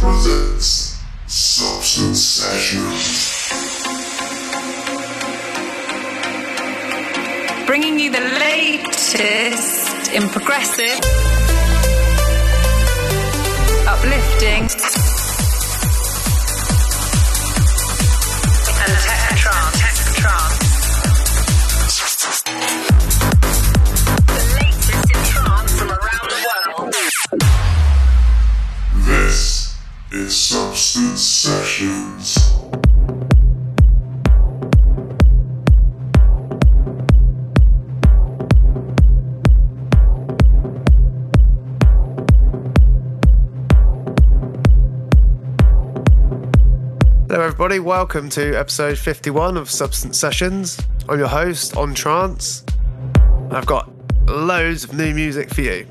presents Substance Sessions. Bringing you the latest in progressive, uplifting, everybody. Welcome to episode 51 of Substance Sessions. I'm your host, On Trance. I've got loads of new music for you.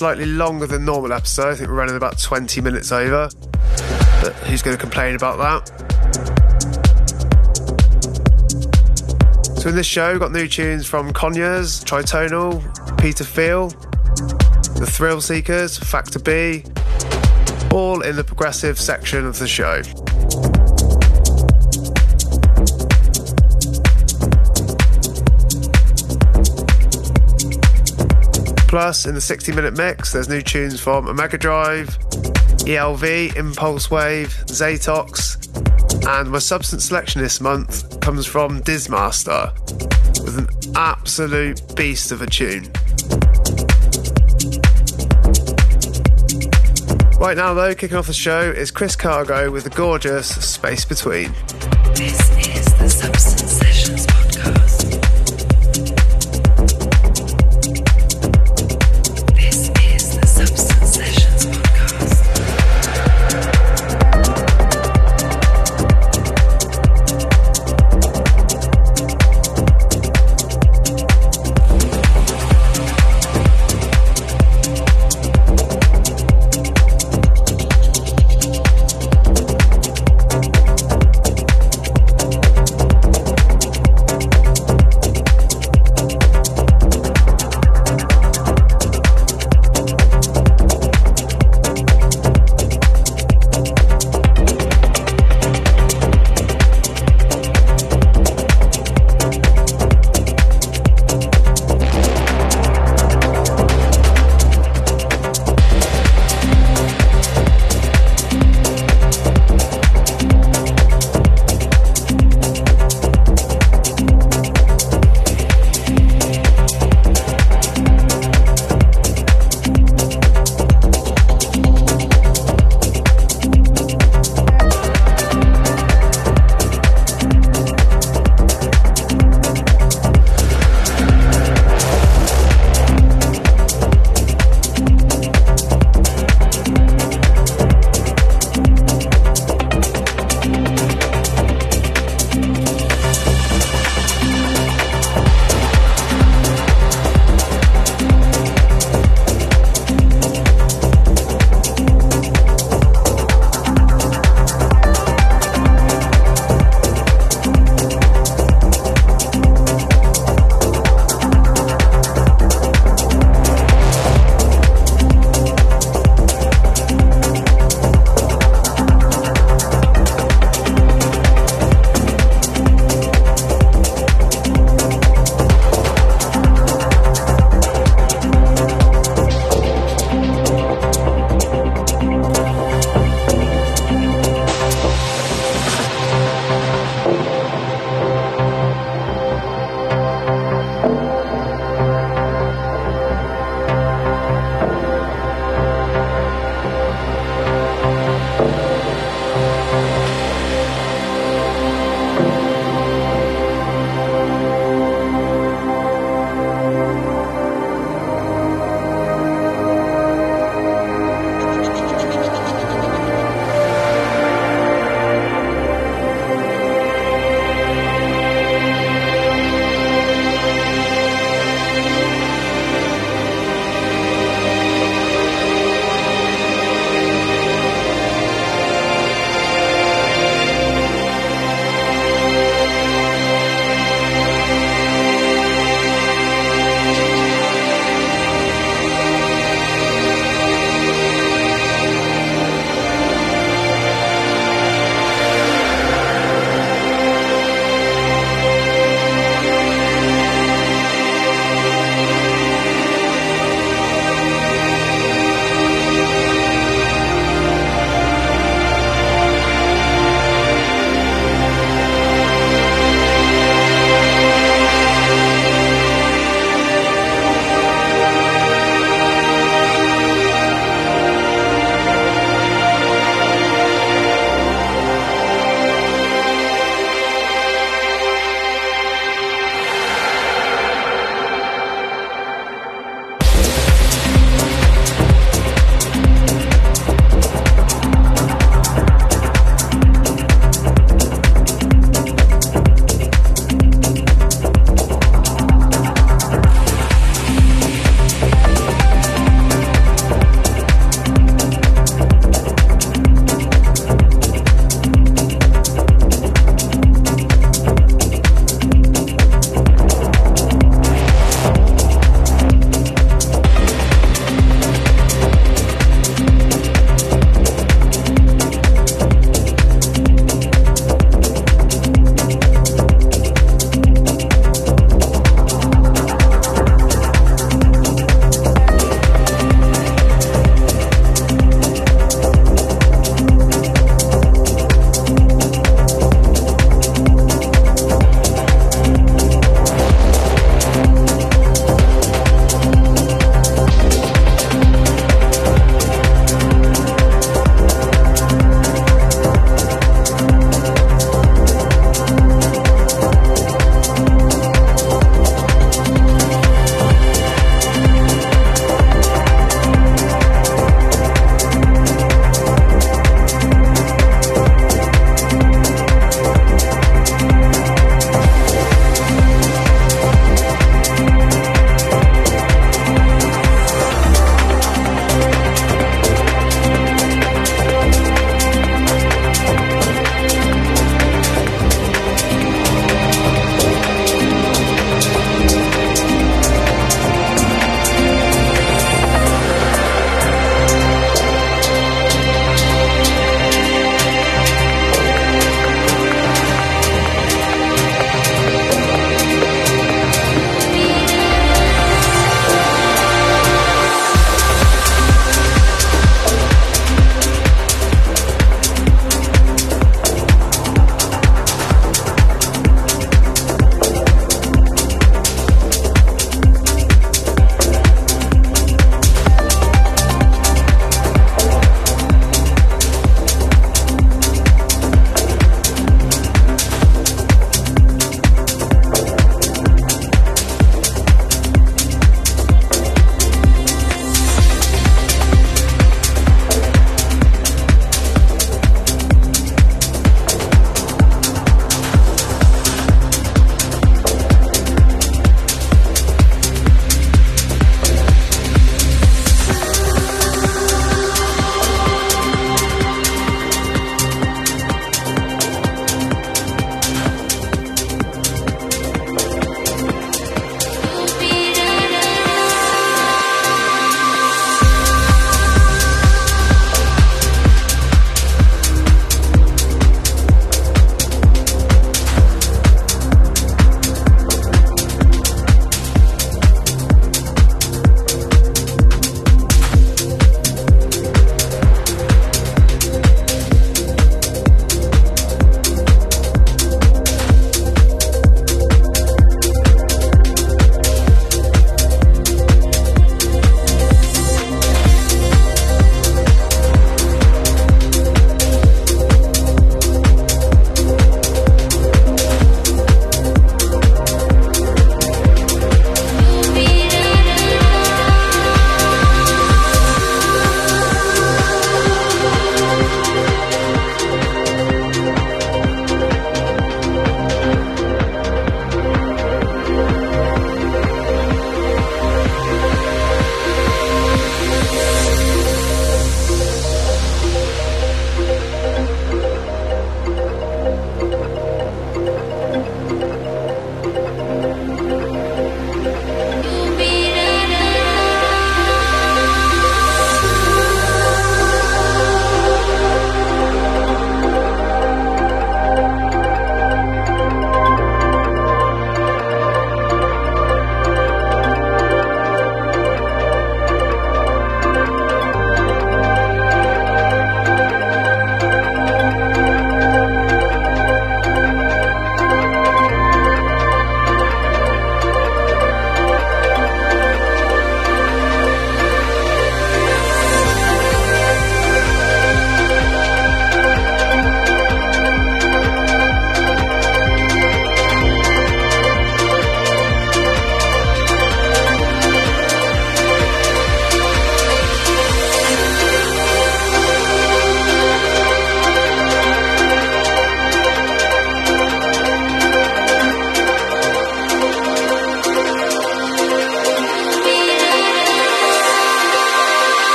Slightly longer than normal episode. I think we're running about 20 minutes over. But who's going to complain about that? So in this show, we've got new tunes from Conyers, Tritonal, Peter Feel, The Thrill Seekers, Factor B, all in the progressive section of the show. Plus, in the 60 minute mix, there's new tunes from Omega Drive, ELV, Impulse Wave, Zatox, and my substance selection this month comes from Dismaster with an absolute beast of a tune. Right now, though, kicking off the show is Chris Cargo with the gorgeous Space Between. This is the Substance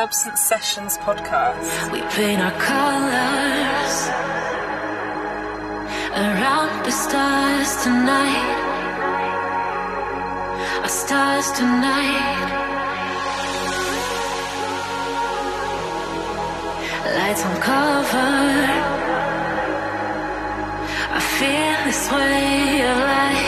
Substance Sessions podcast. We paint our colors around the stars tonight. Our stars tonight. Lights uncovered. I feel this way of life.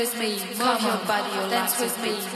With me. Move your body, dance with me.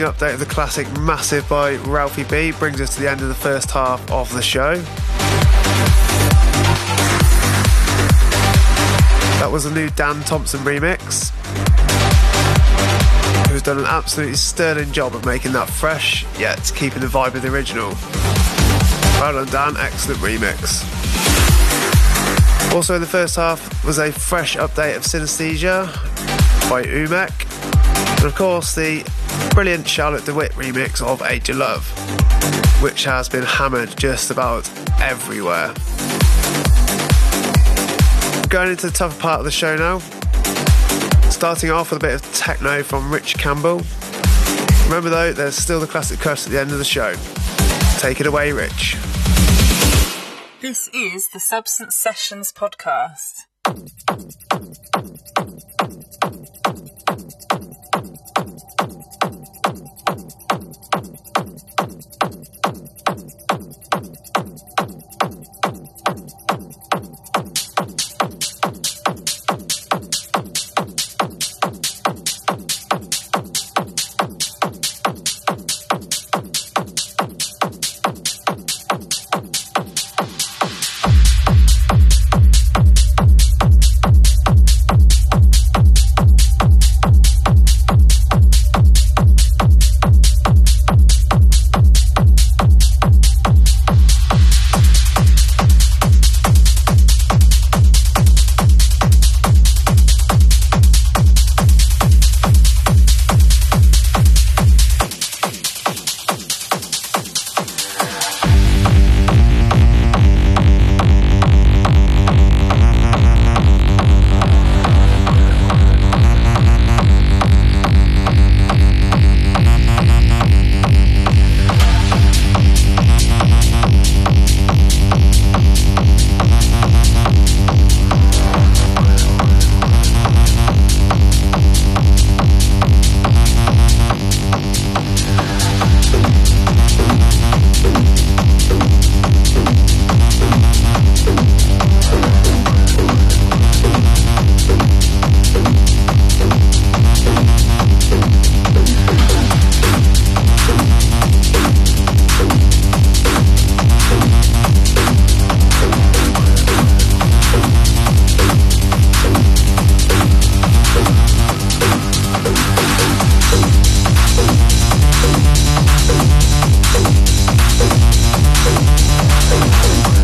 Update of the classic Massive by Ralphie B brings us to the end of the first half of the show. That was a new Dan Thompson remix, who's done an absolutely sterling job of making that fresh, yet keeping the vibe of the original. Well done, Dan. Excellent remix. Also, in the first half was a fresh update of Synesthesia by Umek, and of course, the brilliant Charlotte de Witte remix of Age of Love, which has been hammered just about everywhere. Going into the tougher part of the show now. Starting off with a bit of techno from Rich Campbell. Remember though, there's still the classic curse at the end of the show. Take it away, Rich. This is the Substance Sessions podcast. Thank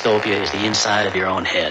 dystopia is the inside of your own head.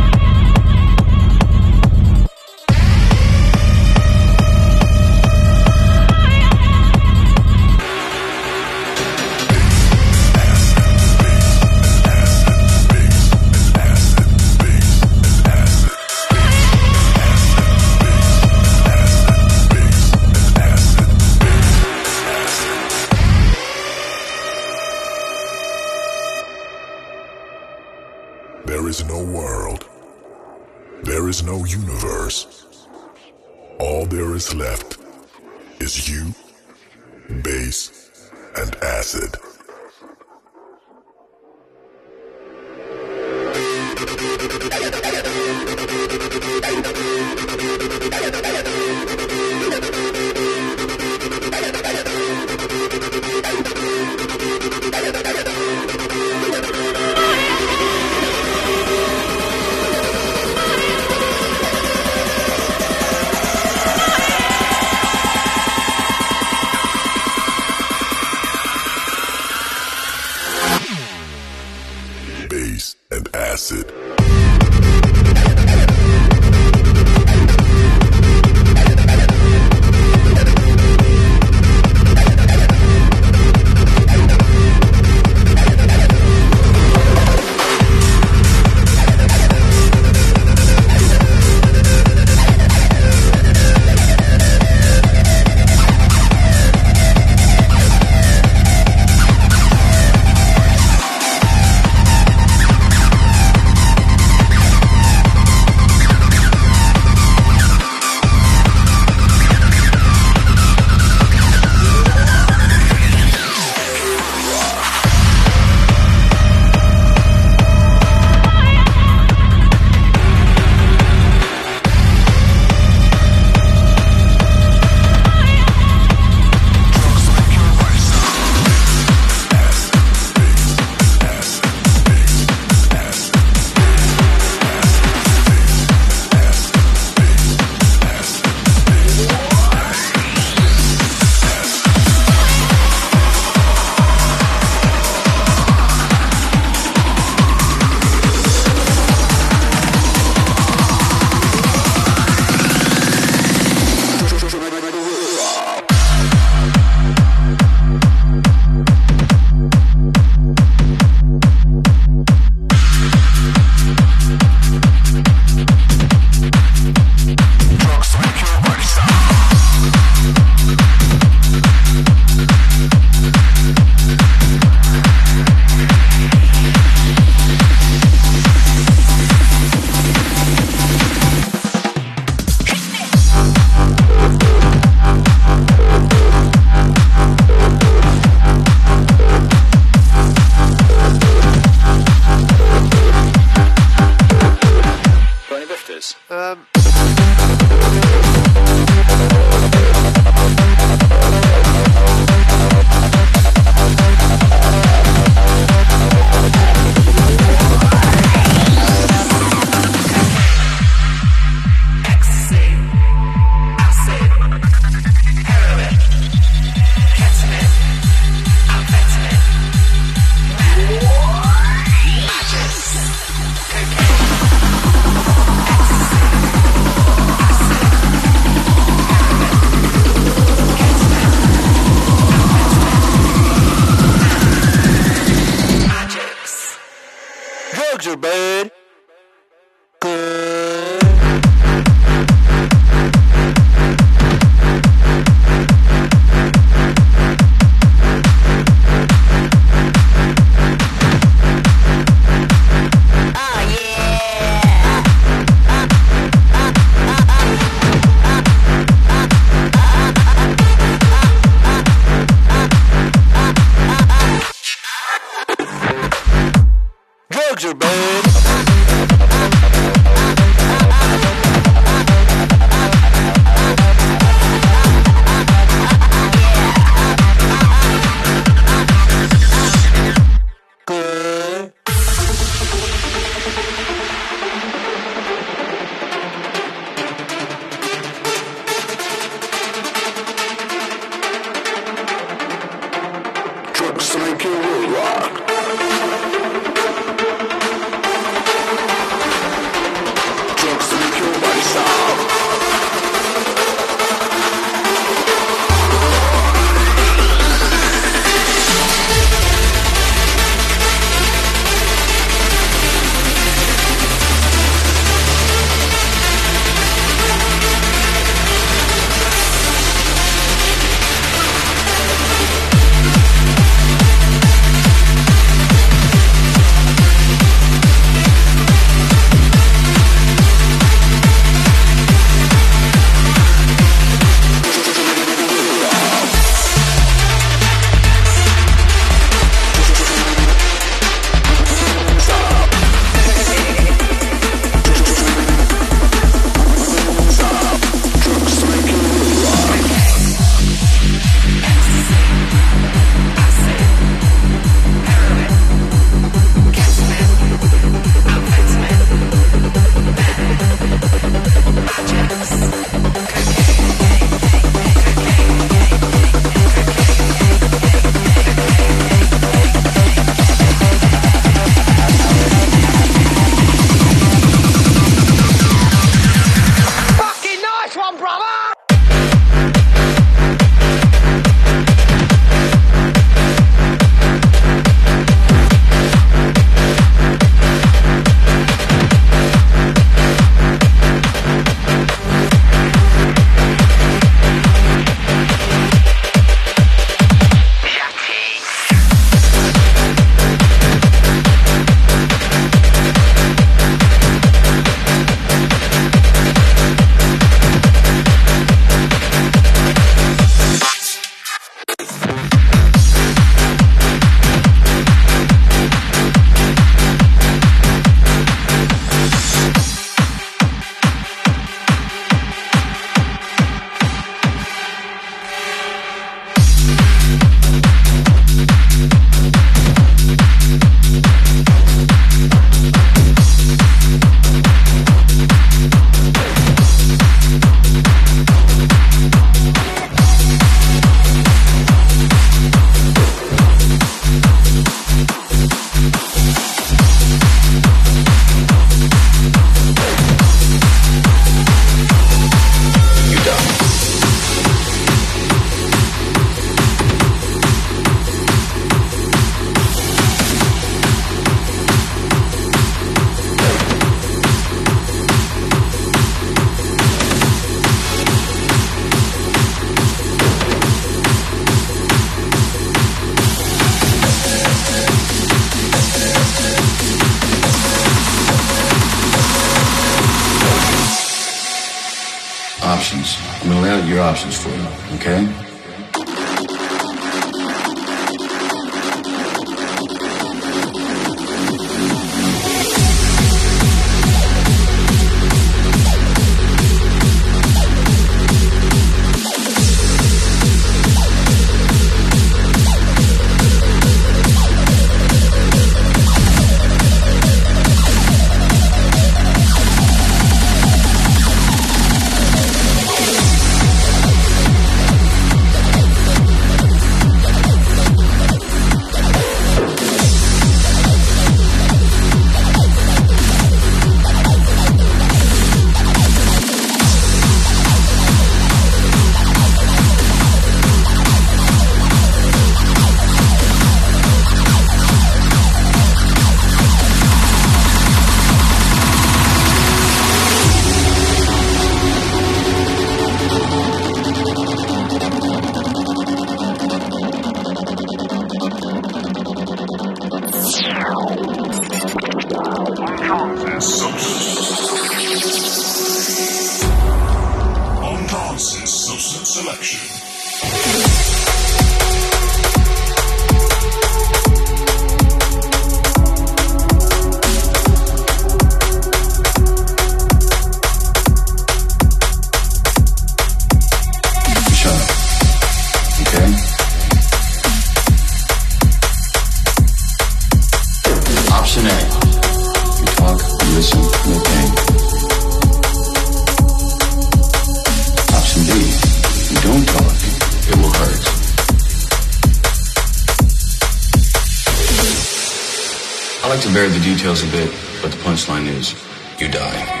Details a bit, but the punchline is you die.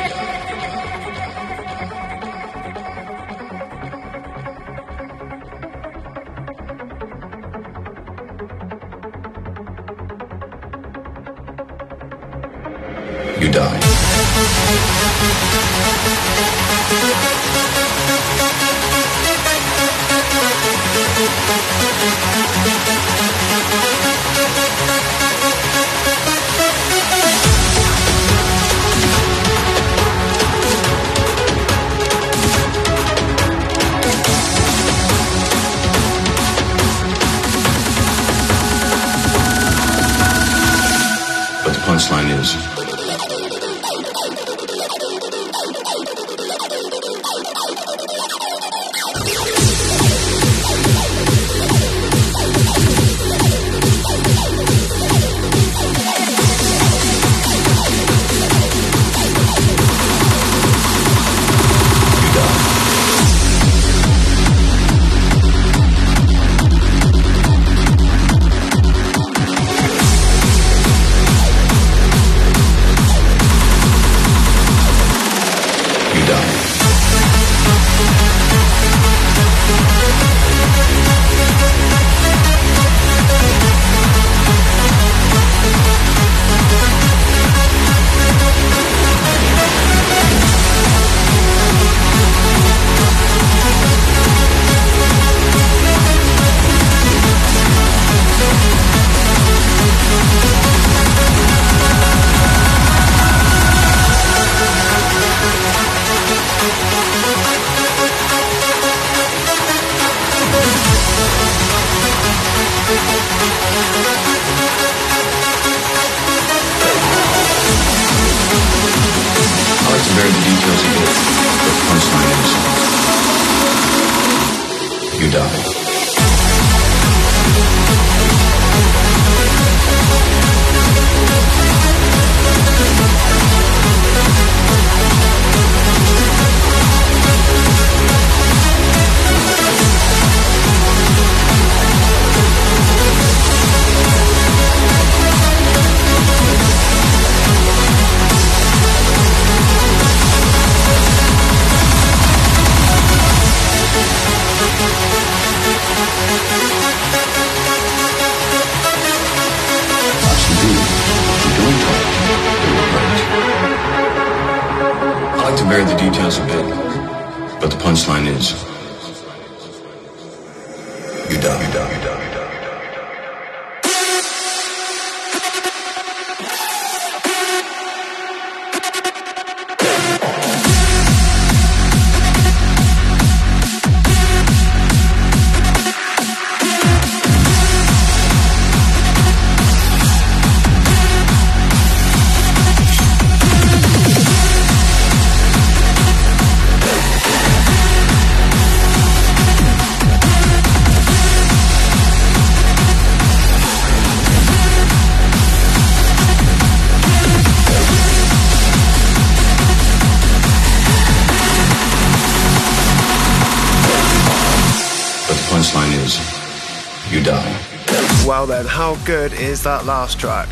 Is that last track?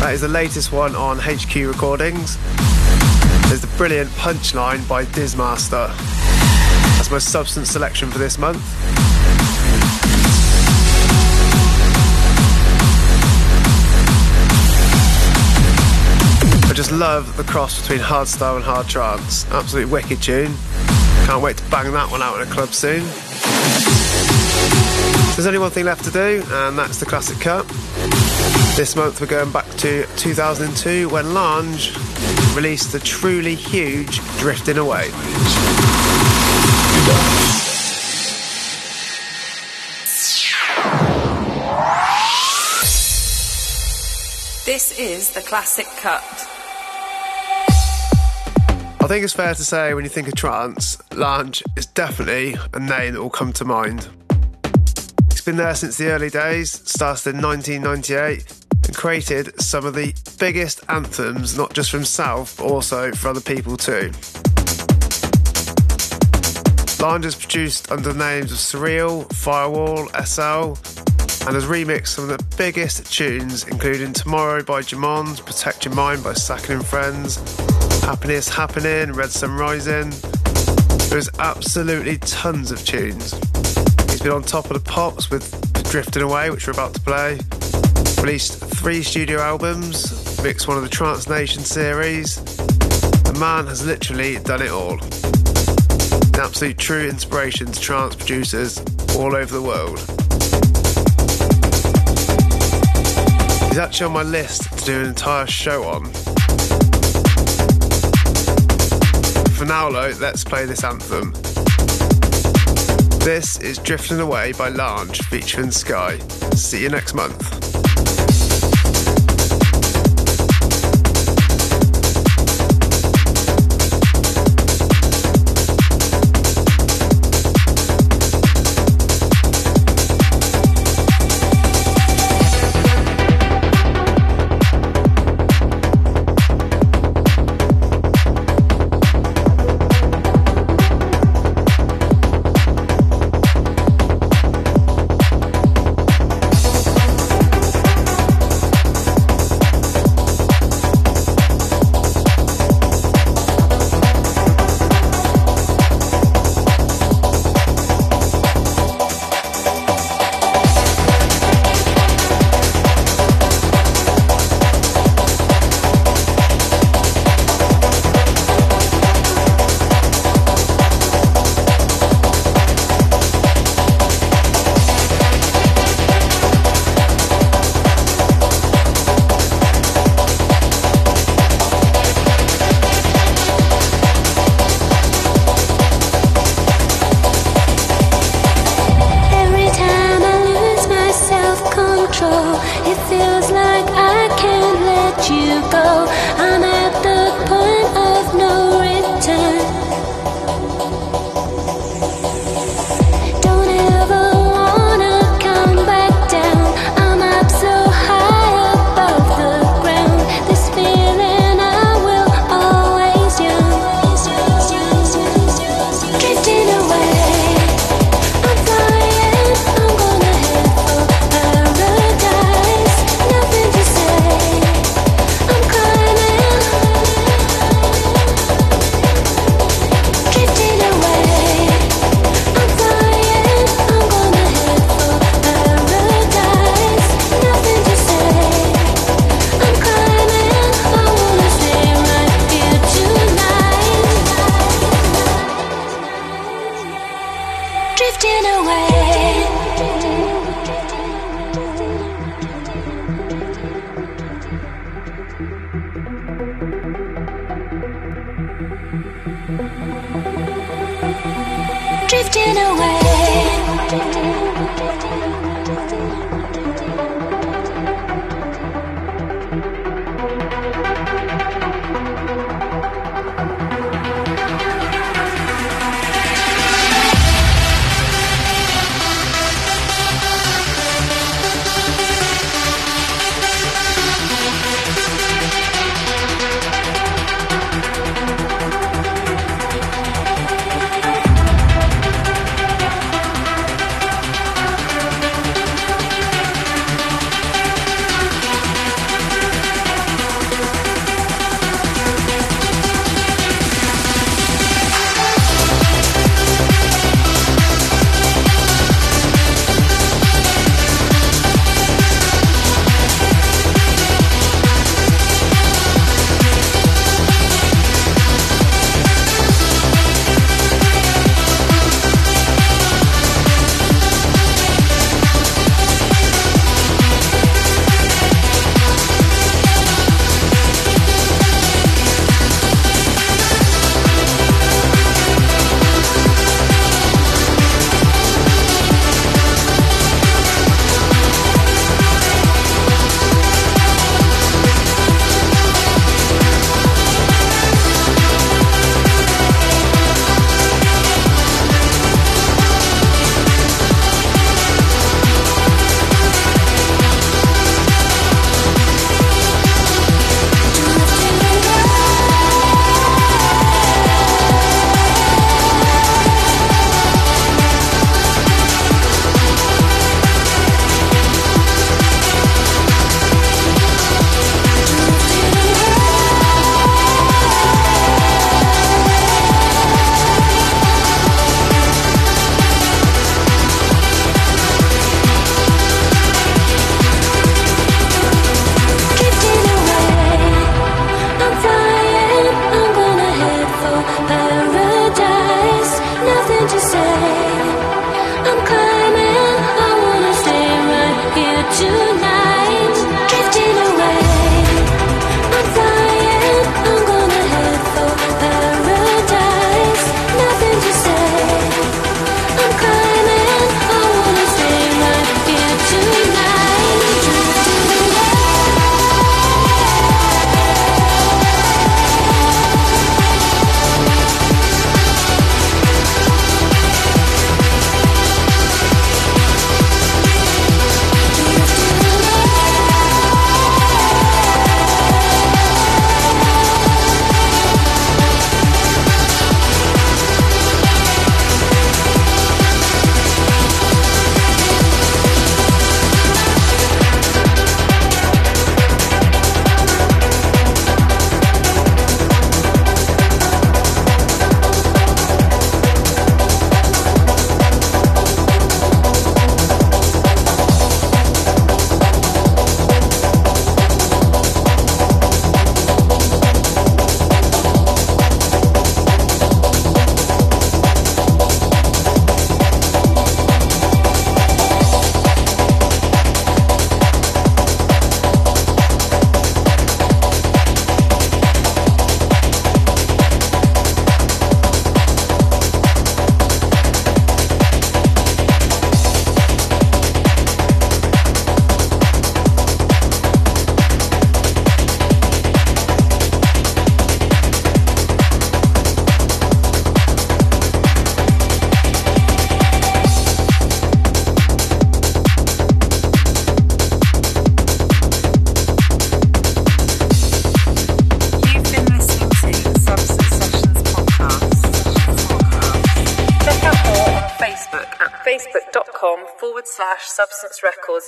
That is the latest one on HQ Recordings. There's the brilliant Punchline by Dismaster. That's my substance selection for this month. I just love the cross between hardstyle and hard trance. Absolute wicked tune. Can't wait to bang that one out in a club soon. There's only one thing left to do, and that's the classic cut. This month we're going back to 2002 when Lange released the truly huge Drifting Away. This is the classic cut. I think it's fair to say when you think of trance, Lange is definitely a name that will come to mind. Been there since the early days, started in 1998, and created some of the biggest anthems, not just for himself, but also for other people too. Lange has produced under the names of Surreal, Firewall, SL, and has remixed some of the biggest tunes, including Tomorrow by Dumonde, Protect Your Mind by Sakin and Friends, Happiness Happening, Red Sun Rising. There's absolutely tons of tunes. Been on top of the pops with Drifting Away, which we're about to play. Released three studio albums, mixed one of the Trance Nation series. The man has literally done it all. An absolute true inspiration to trance producers all over the world. He's actually on my list to do an entire show on. For now, though, let's play this anthem. This is Drifting Away by Lange featuring Skye. See you next month.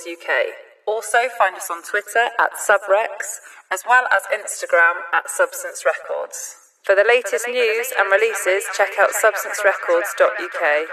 Records UK. Also, find us on Twitter at Subrex, as well as Instagram at Substance Records. For the latest news and releases, check out substancerecords.uk.